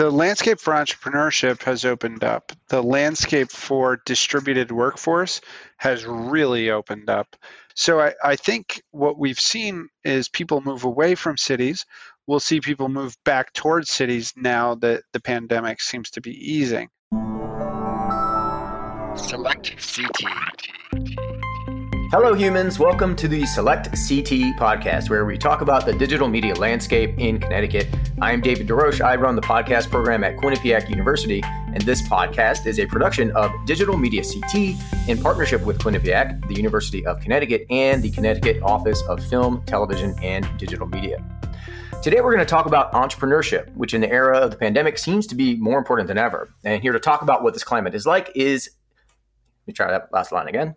the landscape for entrepreneurship has opened up. The landscape for distributed workforce has really opened up. So I, I think what we've seen is people move away from cities. We'll see people move back towards cities now that the pandemic seems to be easing. Select CT. Hello, humans. Welcome to the Select CT podcast, where we talk about the digital media landscape in Connecticut. I am David DesRoches. I run the podcast program at Quinnipiac University, and this podcast is a production of Digital Media CT in partnership with Quinnipiac, the University of Connecticut, and the Connecticut Office of Film, Television, and Digital Media. Today, we're going to talk about entrepreneurship, which in the era of the pandemic seems to be more important than ever. And here to talk about what this climate is like is, let me try that last line again.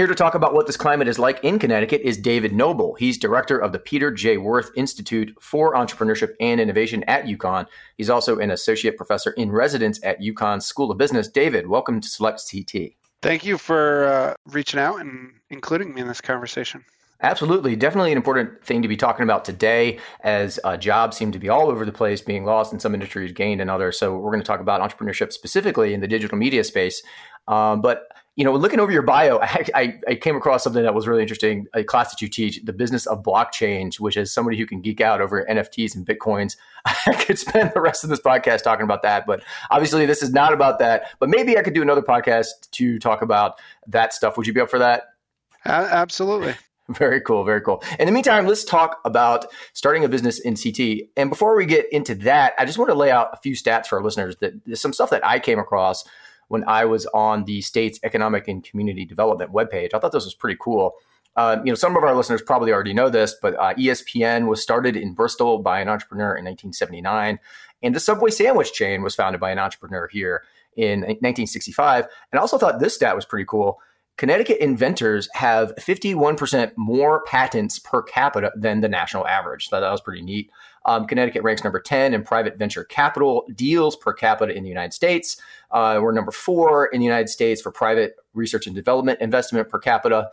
Here to talk about what this climate is like in Connecticut is David Noble. He's director of the Peter J. Werth Institute for Entrepreneurship and Innovation at UConn. He's also an associate professor in residence at UConn School of Business. David, welcome to Select CT. Thank you for uh, reaching out and including me in this conversation. Absolutely. Definitely an important thing to be talking about today as uh, jobs seem to be all over the place, being lost in some industries, gained in others. So, we're going to talk about entrepreneurship specifically in the digital media space. Um, but you know, looking over your bio, I, I, I, came across something that was really interesting. A class that you teach, the business of blockchain, which is somebody who can geek out over NFTs and bitcoins. I could spend the rest of this podcast talking about that, but obviously this is not about that. But maybe I could do another podcast to talk about that stuff. Would you be up for that? Uh, absolutely. Very cool. Very cool. In the meantime, let's talk about starting a business in CT. And before we get into that, I just want to lay out a few stats for our listeners. That some stuff that I came across when I was on the state's economic and community development webpage. I thought this was pretty cool. Uh, you know, some of our listeners probably already know this, but uh, ESPN was started in Bristol by an entrepreneur in 1979, and the Subway sandwich chain was founded by an entrepreneur here in 1965. And I also thought this stat was pretty cool. Connecticut inventors have 51% more patents per capita than the national average. So that was pretty neat. Um, Connecticut ranks number 10 in private venture capital deals per capita in the United States. Uh, we're number four in the United States for private research and development investment per capita.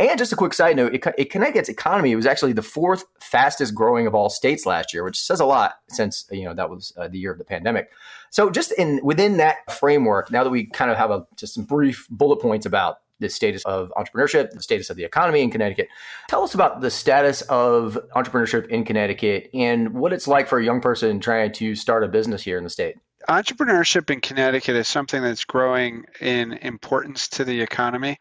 And just a quick side note, it, it, Connecticut's economy was actually the fourth fastest growing of all states last year, which says a lot since you know that was uh, the year of the pandemic. So just in within that framework, now that we kind of have a, just some brief bullet points about the status of entrepreneurship, the status of the economy in Connecticut. Tell us about the status of entrepreneurship in Connecticut and what it's like for a young person trying to start a business here in the state. Entrepreneurship in Connecticut is something that's growing in importance to the economy.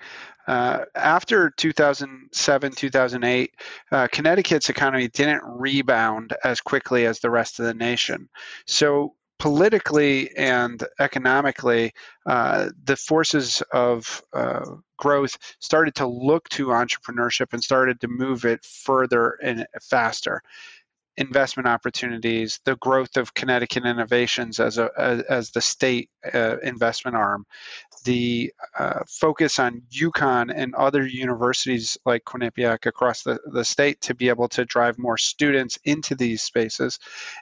Uh, after 2007, 2008, uh, Connecticut's economy didn't rebound as quickly as the rest of the nation. So politically and economically, uh, the forces of uh, growth started to look to entrepreneurship and started to move it further and faster investment opportunities, the growth of Connecticut Innovations as a as, as the state uh, investment arm, the uh, focus on UConn and other universities like Quinnipiac across the, the state to be able to drive more students into these spaces,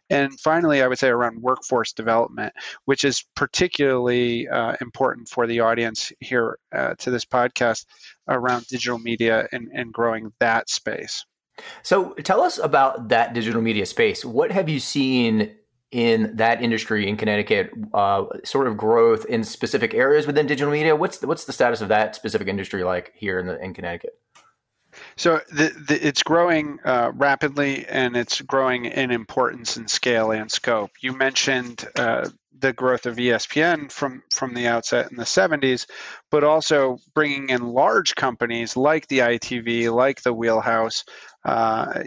and finally, I would say around workforce development, which is particularly uh, important for the audience here uh, to this podcast around digital media and, and growing that space. So tell us about that digital media space. What have you seen in that industry in Connecticut? Uh, sort of growth in specific areas within digital media. What's the, what's the status of that specific industry like here in the in Connecticut? So the, the, it's growing uh, rapidly, and it's growing in importance and scale and scope. You mentioned uh, the growth of ESPN from from the outset in the 70s, but also bringing in large companies like the ITV, like the Wheelhouse. Uh,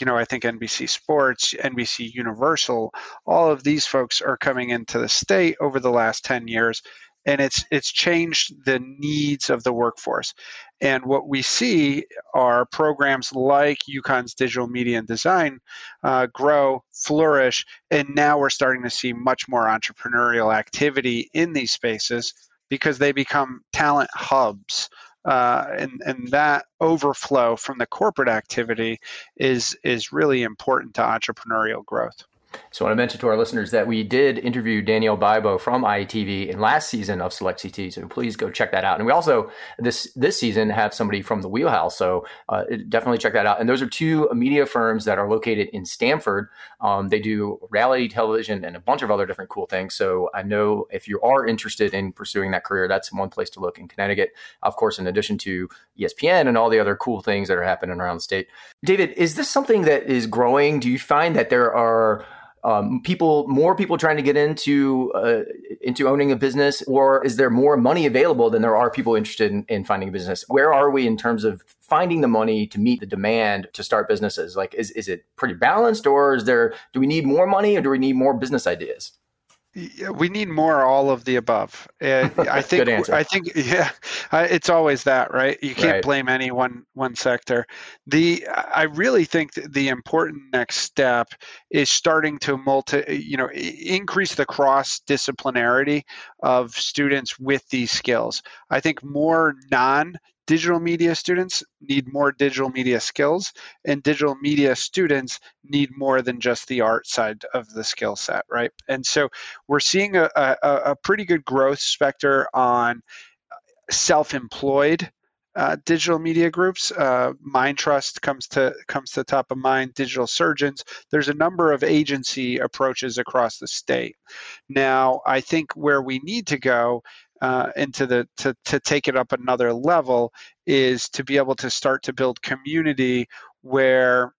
you know, I think NBC Sports, NBC Universal, all of these folks are coming into the state over the last 10 years and it's it's changed the needs of the workforce. And what we see are programs like UConn's digital media and design uh, grow, flourish, and now we're starting to see much more entrepreneurial activity in these spaces because they become talent hubs. Uh, and, and that overflow from the corporate activity is is really important to entrepreneurial growth. So I want to mention to our listeners that we did interview Danielle Bibo from IETV in last season of Select CT. So please go check that out. And we also this this season have somebody from the Wheelhouse. So uh, definitely check that out. And those are two media firms that are located in Stamford. Um, they do reality television and a bunch of other different cool things. So I know if you are interested in pursuing that career, that's one place to look in Connecticut. Of course, in addition to ESPN and all the other cool things that are happening around the state. David, is this something that is growing? Do you find that there are um, people more people trying to get into uh, into owning a business or is there more money available than there are people interested in, in, finding a business? Where are we in terms of finding the money to meet the demand to start businesses? Like is, is it pretty balanced or is there do we need more money or do we need more business ideas we need more all of the above. I think I think yeah, it's always that, right? You can't right. blame any one one sector. The I really think the important next step is starting to multi, you know, increase the cross disciplinarity of students with these skills. I think more non digital media students need more digital media skills and digital media students need more than just the art side of the skill set right and so we're seeing a, a, a pretty good growth specter on self-employed uh, digital media groups. Uh, Trust comes to comes to top of mind. Digital surgeons. There's a number of agency approaches across the state. Now, I think where we need to go uh, into the to, to take it up another level is to be able to start to build community where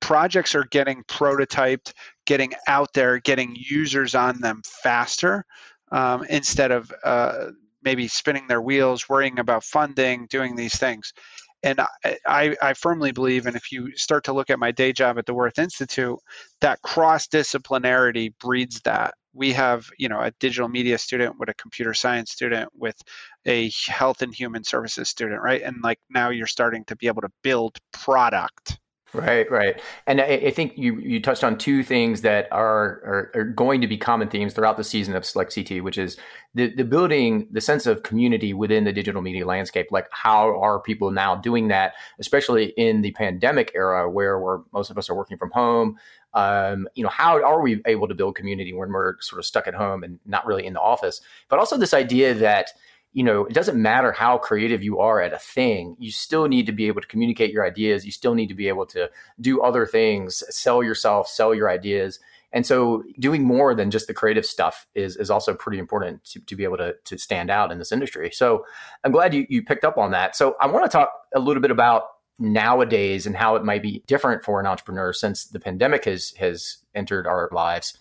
projects are getting prototyped getting out there getting users on them faster um, instead of uh, maybe spinning their wheels worrying about funding doing these things and I, I, firmly believe, and if you start to look at my day job at the Werth Institute, that cross disciplinarity breeds that. We have, you know, a digital media student with a computer science student with a health and human services student, right? And like now you're starting to be able to build product Right, right, and I, I, think you you touched on two things that are, are, are going to be common themes throughout the season of Select CT, which is the the building the sense of community within the digital media landscape. Like, how are people now doing that, especially in the pandemic era, where we're, most of us are working from home? Um, you know, how are we able to build community when we're sort of stuck at home and not really in the office? But also this idea that you know, it doesn't matter how creative you are at a thing, you still need to be able to communicate your ideas. You still need to be able to do other things, sell yourself, sell your ideas. And so doing more than just the creative stuff is, is also pretty important to, to be able to, to stand out in this industry. So I'm glad you, you picked up on that. So I want to talk a little bit about nowadays and how it might be different for an entrepreneur since the pandemic has, has entered our lives.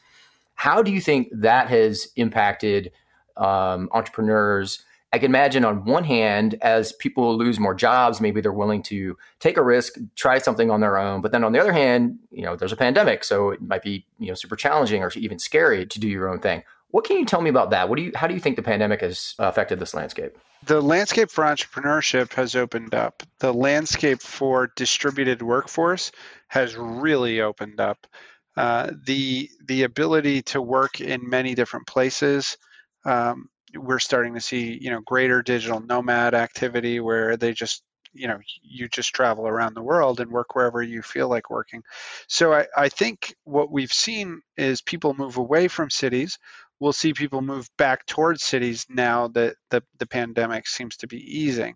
How do you think that has impacted um, entrepreneurs I can imagine on one hand, as people lose more jobs, maybe they're willing to take a risk, try something on their own. But then on the other hand, you know, there's a pandemic, so it might be you know super challenging or even scary to do your own thing. What can you tell me about that? What do you how do you think the pandemic has affected this landscape? The landscape for entrepreneurship has opened up. The landscape for distributed workforce has really opened up. Uh, the the ability to work in many different places. Um, we're starting to see you know greater digital nomad activity where they just you know you just travel around the world and work wherever you feel like working. So I, I think what we've seen is people move away from cities. We'll see people move back towards cities now that the, the pandemic seems to be easing.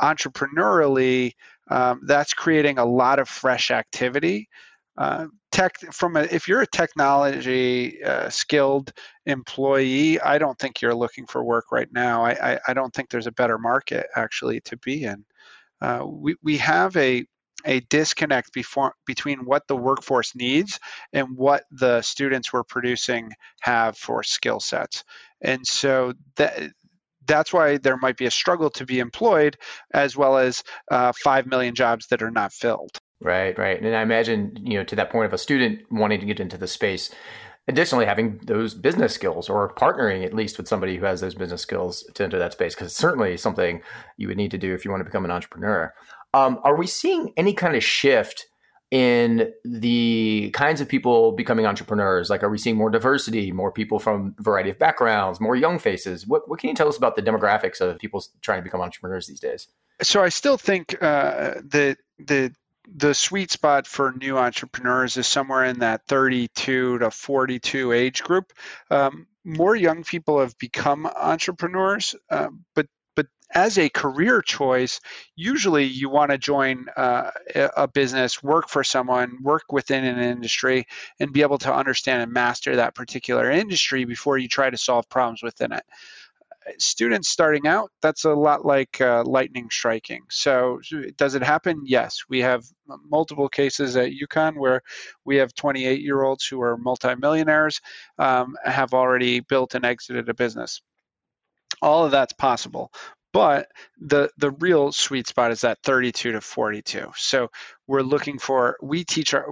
Entrepreneurially um, that's creating a lot of fresh activity uh, tech from a if you're a technology uh, skilled employee i don't think you're looking for work right now. I, I, I don't think there's a better market actually to be in. Uh, we, we have a a disconnect before, between what the workforce needs and what the students we're producing have for skill sets. And so that that's why there might be a struggle to be employed as well as uh, 5 million jobs that are not filled Right, right. And I imagine, you know, to that point of a student wanting to get into the space, additionally having those business skills or partnering at least with somebody who has those business skills to enter that space, because it's certainly something you would need to do if you want to become an entrepreneur. Um, are we seeing any kind of shift in the kinds of people becoming entrepreneurs? Like, are we seeing more diversity, more people from a variety of backgrounds, more young faces? What, what can you tell us about the demographics of people trying to become entrepreneurs these days? So I still think uh, that the the sweet spot for new entrepreneurs is somewhere in that 32 to 42 age group. Um, more young people have become entrepreneurs, uh, but but as a career choice, usually you want to join uh, a business, work for someone, work within an industry, and be able to understand and master that particular industry before you try to solve problems within it students starting out, that's a lot like uh, lightning striking. So, does it happen? Yes. We have multiple cases at UConn where we have 28 year olds who are multimillionaires, um, have already built and exited a business. All of that's possible. But the the real sweet spot is that 32 to 42. So we're looking for we teach our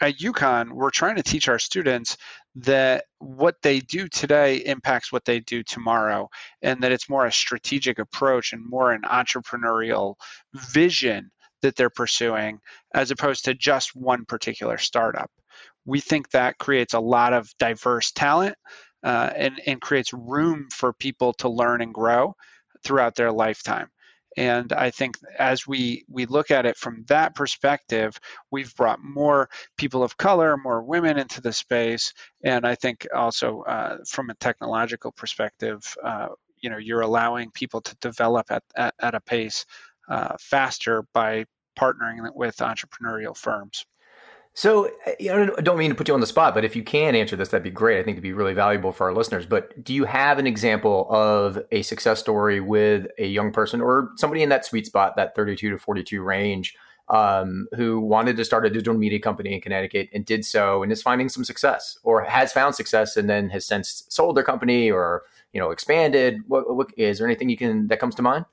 at UConn, we're trying to teach our students that what they do today impacts what they do tomorrow, and that it's more a strategic approach and more an entrepreneurial vision that they're pursuing as opposed to just one particular startup. We think that creates a lot of diverse talent uh, and, and creates room for people to learn and grow throughout their lifetime. And I think as we we look at it from that perspective, we've brought more people of color, more women into the space, and I think also uh, from a technological perspective, uh, you know, you're allowing people to develop at at, at a pace uh, faster by partnering with entrepreneurial firms. So, I don't mean to put you on the spot, but if you can answer this, that'd be great. I think it'd be really valuable for our listeners. But do you have an example of a success story with a young person or somebody in that sweet spot, that 32 to 42 range, um, who wanted to start a digital media company in Connecticut and did so and is finding some success or has found success and then has since sold their company or you know expanded what, what is there anything you can that comes to mind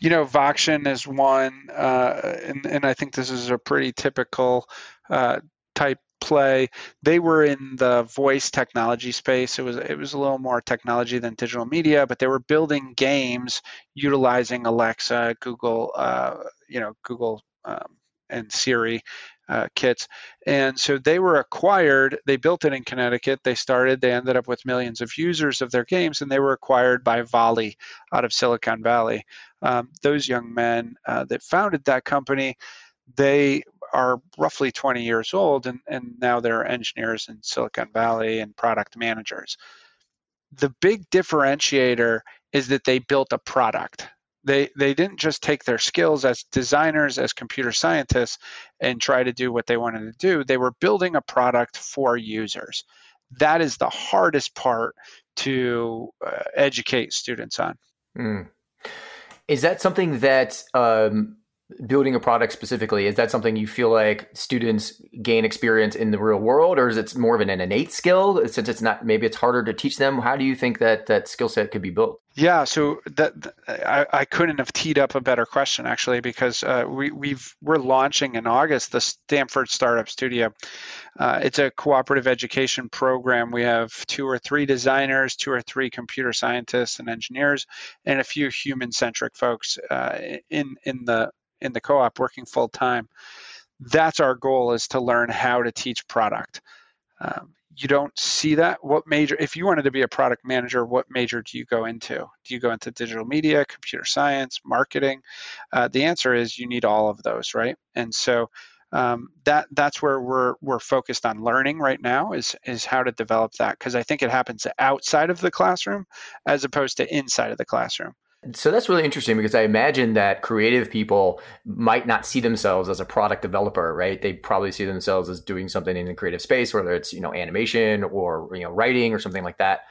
you know voction is one uh, and, and i think this is a pretty typical uh, type play. They were in the voice technology space. It was it was a little more technology than digital media, but they were building games utilizing Alexa, Google, uh, you know, Google um, and Siri uh, kits. And so they were acquired. They built it in Connecticut. They started. They ended up with millions of users of their games, and they were acquired by Volley out of Silicon Valley. Um, those young men uh, that founded that company, they are roughly 20 years old and, and now they're engineers in Silicon Valley and product managers. The big differentiator is that they built a product. They, they didn't just take their skills as designers, as computer scientists, and try to do what they wanted to do. They were building a product for users. That is the hardest part to uh, educate students on. Mm. Is that something that um, building a product specifically is that something you feel like students gain experience in the real world or is it more of an innate skill since it's not maybe it's harder to teach them how do you think that that skill set could be built yeah so that I, I couldn't have teed up a better question actually because uh, we, we've we're launching in august the stamford startup studio. Uh, it's a cooperative education program. We have two or three designers two or three computer scientists and engineers and a few human centric folks uh, in in the in the co-op working full time that's our goal is to learn how to teach product. Um, you don't see that? What major if you wanted to be a product manager what major do you go into? Do you go into digital media computer science marketing? Uh, the answer is you need all of those right? And so um, that that's where we're we're focused on learning right now is is how to develop that because I think it happens outside of the classroom as opposed to inside of the classroom. So that's really interesting because I imagine that creative people might not see themselves as a product developer, right? They probably see themselves as doing something in the creative space, whether it's you know animation or you know writing or something like that.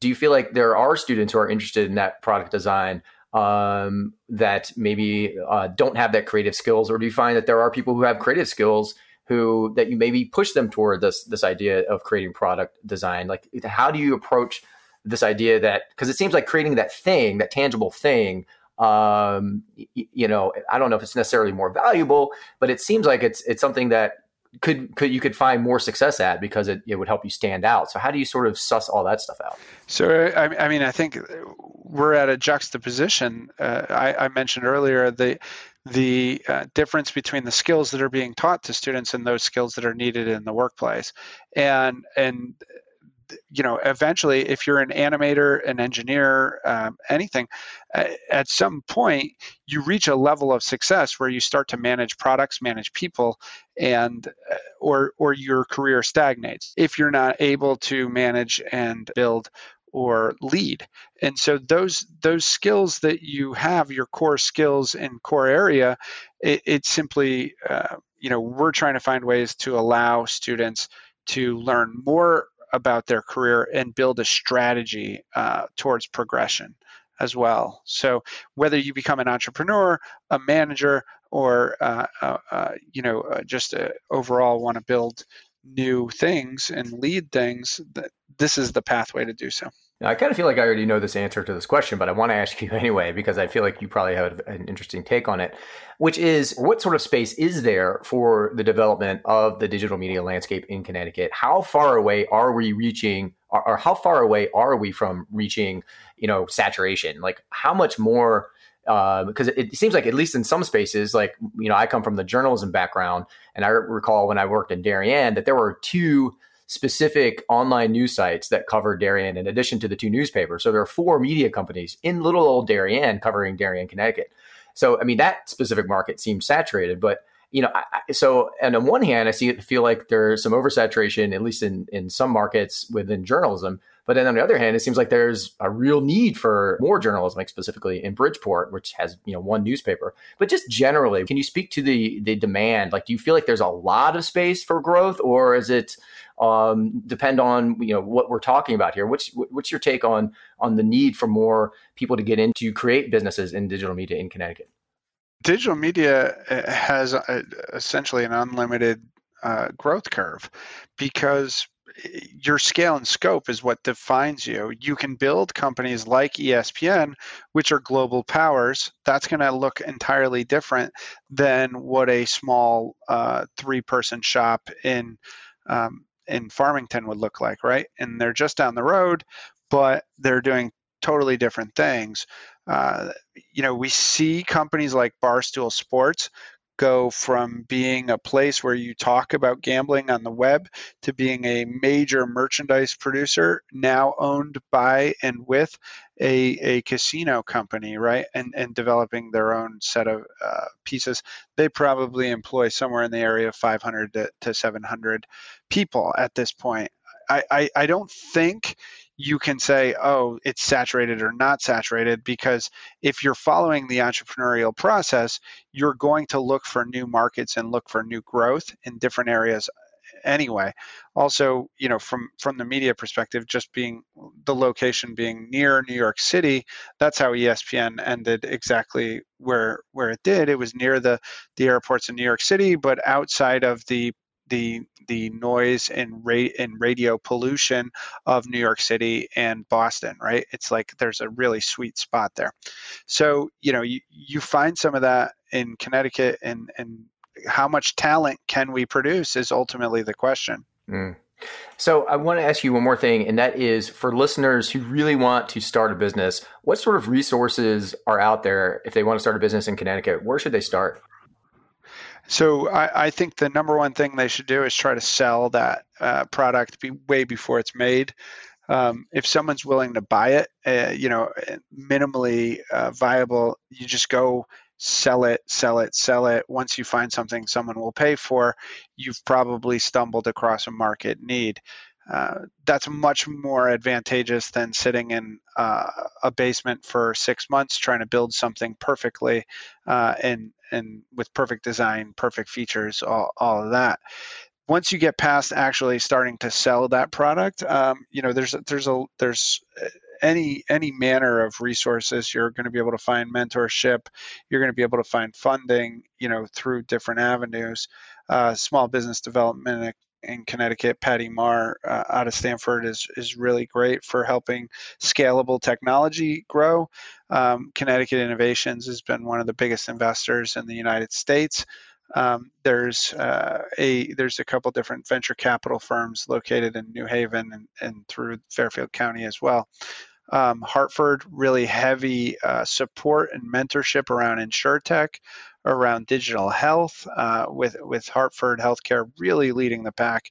Do you feel like there are students who are interested in that product design um, that maybe uh, don't have that creative skills, or do you find that there are people who have creative skills who that you maybe push them toward this this idea of creating product design? Like, how do you approach this idea that because it seems like creating that thing, that tangible thing, um, you, you know, I don't know if it's necessarily more valuable, but it seems like it's it's something that could could you could find more success at because it, it would help you stand out. So how do you sort of suss all that stuff out? So I, I mean, I think we're at a juxtaposition. Uh, I, I, mentioned earlier the the uh, difference between the skills that are being taught to students and those skills that are needed in the workplace, and and you know, eventually, if you're an animator, an engineer, um, anything, at some point you reach a level of success where you start to manage products, manage people, and uh, or or your career stagnates if you're not able to manage and build or lead. And so those those skills that you have, your core skills in core area, it, it simply uh, you know we're trying to find ways to allow students to learn more about their career and build a strategy uh, towards progression as well. So whether you become an entrepreneur, a manager, or uh, uh, uh you know uh, just uh, overall want to build new things and lead things, this is the pathway to do so. Now, I kind of feel like I already know this answer to this question, but I want to ask you anyway because I feel like you probably have an interesting take on it, which is what sort of space is there for the development of the digital media landscape in Connecticut? How far away are we reaching, or, or how far away are we from reaching, you know, saturation? Like, how much more? because uh, it, it seems like at least in some spaces, like you know, I come from the journalism background, and I recall when I worked in Darien that there were two specific online news sites that cover Darien in addition to the two newspapers. So there are four media companies in little old Darien covering Darien, Connecticut. So I mean that specific market seems saturated, but you know, I, so and on one hand, I see it feel like there's some oversaturation, at least in in some markets within journalism. But then on the other hand, it seems like there's a real need for more journalism, like specifically in Bridgeport, which has you know one newspaper. But just generally, can you speak to the the demand? Like, do you feel like there's a lot of space for growth, or is it um, depend on you know what we're talking about here? What's what's your take on on the need for more people to get into create businesses in digital media in Connecticut? Digital media uh, has a, essentially an unlimited uh, growth curve because your scale and scope is what defines you. You can build companies like ESPN, which are global powers. That's going to look entirely different than what a small uh, three-person shop in um, in Farmington would look like, right? And they're just down the road, but they're doing totally different things. Uh, you know, we see companies like Barstool Sports go from being a place where you talk about gambling on the web to being a major merchandise producer now owned by and with a, a casino company right and and developing their own set of uh, pieces they probably employ somewhere in the area of 500 to, to 700 people at this point I, I, I don't think you can say, oh, it's saturated or not saturated, because if you're following the entrepreneurial process, you're going to look for new markets and look for new growth in different areas anyway. Also, you know, from from the media perspective, just being the location being near New York City, that's how ESPN ended exactly where where it did. It was near the the airports in New York City, but outside of the the the noise and rate and radio pollution of New York City and Boston, right? It's like there's a really sweet spot there. So, you know, you, you find some of that in Connecticut and and how much talent can we produce is ultimately the question. Mm. So I want to ask you one more thing, and that is for listeners who really want to start a business, what sort of resources are out there if they want to start a business in Connecticut? Where should they start? So I, I, think the number one thing they should do is try to sell that uh, product be, way before it's made. Um, if someone's willing to buy it, uh, you know, minimally uh, viable, you just go sell it, sell it, sell it. Once you find something someone will pay for, you've probably stumbled across a market need. Uh, that's much more advantageous than sitting in uh, a basement for six months trying to build something perfectly uh, and and with perfect design, perfect features, all, all of that. Once you get past actually starting to sell that product, um, you know there's there's a there's uh, any any manner of resources. You're going to be able to find mentorship. You're going to be able to find funding you know through different avenues. Uh, small business development in Connecticut, Patty Marr uh, out of Stamford is is really great for helping scalable technology grow. Um, Connecticut Innovations has been one of the biggest investors in the United States. Um, there's uh, a there's a couple different venture capital firms located in New Haven and, and through Fairfield County as well. Um, Hartford really heavy uh, support and mentorship around insurtech around digital health, uh, with with Hartford Healthcare really leading the pack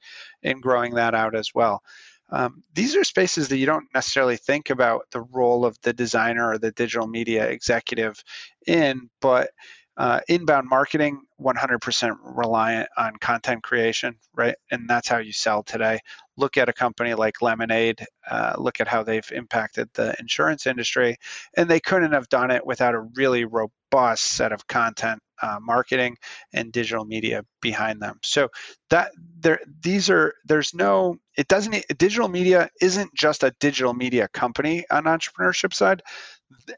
in growing that out as well. Um, these are spaces that you don't necessarily think about the role of the designer or the digital media executive in, but uh, inbound marketing 100% reliant on content creation right? And that's how you sell today. Look at a company like lemonade uh, look at how they've impacted the insurance industry and they couldn't have done it without a really robust set of content uh, marketing and digital media behind them. So that there these are there's no it doesn't digital media isn't just a digital media company on entrepreneurship side.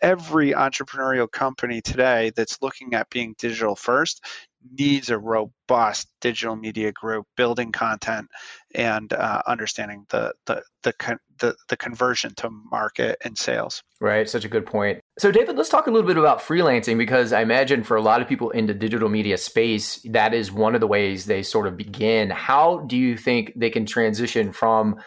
Every entrepreneurial company today that's looking at being digital first needs a robust digital media group building content and uh, understanding the, the the, the the conversion to market and sales. Right such a good point. So david let's talk a little bit about freelancing because i imagine for a lot of people in the digital media space that is one of the ways they sort of begin. How do you think they can transition from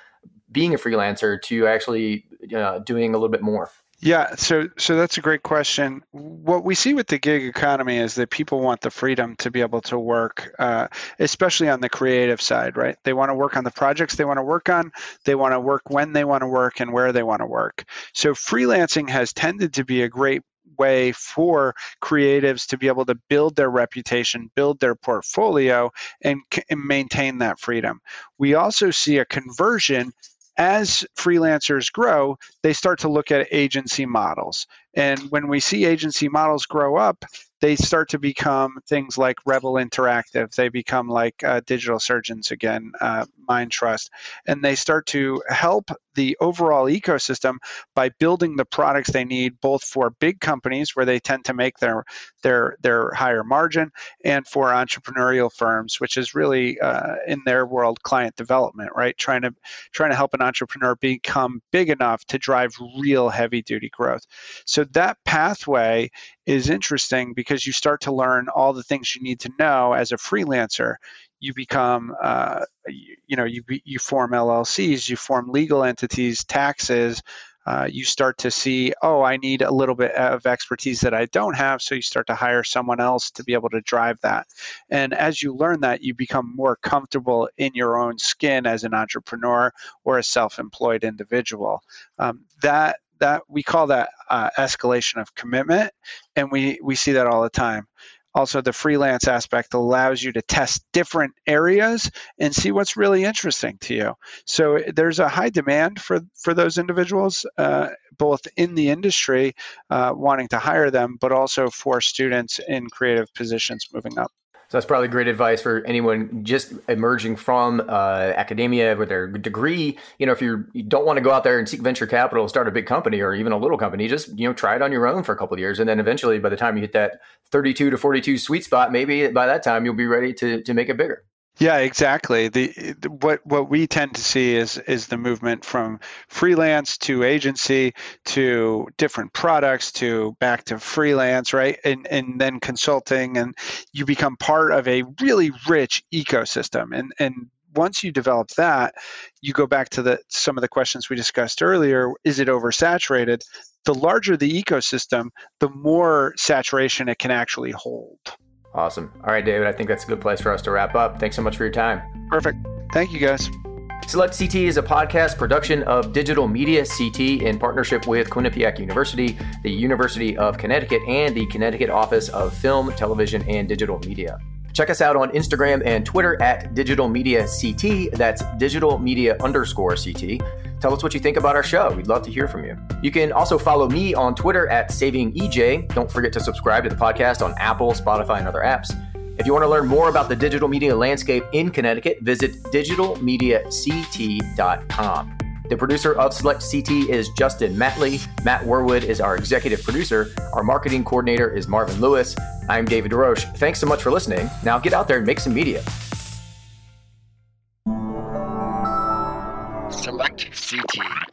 being a freelancer to actually uh, doing a little bit more yeah, so so that's a great question. What we see with the gig economy is that people want the freedom to be able to work, uh, especially on the creative side, right? They want to work on the projects they want to work on. They want to work when they want to work and where they want to work. So freelancing has tended to be a great way for creatives to be able to build their reputation, build their portfolio, and, and maintain that freedom. We also see a conversion as freelancers grow, they start to look at agency models. And when we see agency models grow up, they start to become things like Rebel Interactive. They become like uh, Digital Surgeons again, uh, Mindtrust, and they start to help the overall ecosystem by building the products they need, both for big companies where they tend to make their their their higher margin, and for entrepreneurial firms, which is really uh, in their world client development, right? Trying to trying to help an entrepreneur become big enough to drive real heavy duty growth. So that pathway is interesting because you start to learn all the things you need to know as a freelancer. You become, uh, you, you, know, you you form LLCs, you form legal entities, taxes. Uh, you start to see, oh, I need a little bit of expertise that I don't have. So you start to hire someone else to be able to drive that. And as you learn that, you become more comfortable in your own skin as an entrepreneur or a self employed individual. Um, that that we call that uh, escalation of commitment, and we we see that all the time. Also, the freelance aspect allows you to test different areas and see what's really interesting to you. So there's a high demand for for those individuals, uh, both in the industry uh, wanting to hire them, but also for students in creative positions moving up. So that's probably great advice for anyone just emerging from uh, academia with their degree. You know, if you're, you don't want to go out there and seek venture capital, start a big company or even a little company, just you know try it on your own for a couple of years, and then eventually, by the time you hit that 32 to 42 sweet spot, maybe by that time you'll be ready to to make it bigger. Yeah, exactly. The, the, what what we tend to see is is the movement from freelance to agency to different products to back to freelance, right? And and then consulting and you become part of a really rich ecosystem. And and once you develop that, you go back to the some of the questions we discussed earlier, is it oversaturated? The larger the ecosystem, the more saturation it can actually hold. Awesome. All right, David, I think that's a good place for us to wrap up. Thanks so much for your time. Perfect. Thank you, guys. Select CT is a podcast production of Digital Media CT in partnership with Quinnipiac University, the University of Connecticut, and the Connecticut Office of Film, Television, and Digital Media. Check us out on Instagram and Twitter at Digital Media CT. That's Digital Media underscore CT. Tell us what you think about our show. We'd love to hear from you. You can also follow me on Twitter at SavingEJ. Don't forget to subscribe to the podcast on Apple, Spotify, and other apps. If you want to learn more about the digital media landscape in Connecticut, visit digitalmediact.com. The producer of Select CT is Justin Matley. Matt Werwood is our executive producer. Our marketing coordinator is Marvin Lewis. I'm David DesRoches. Thanks so much for listening. Now get out there and make some media. CT.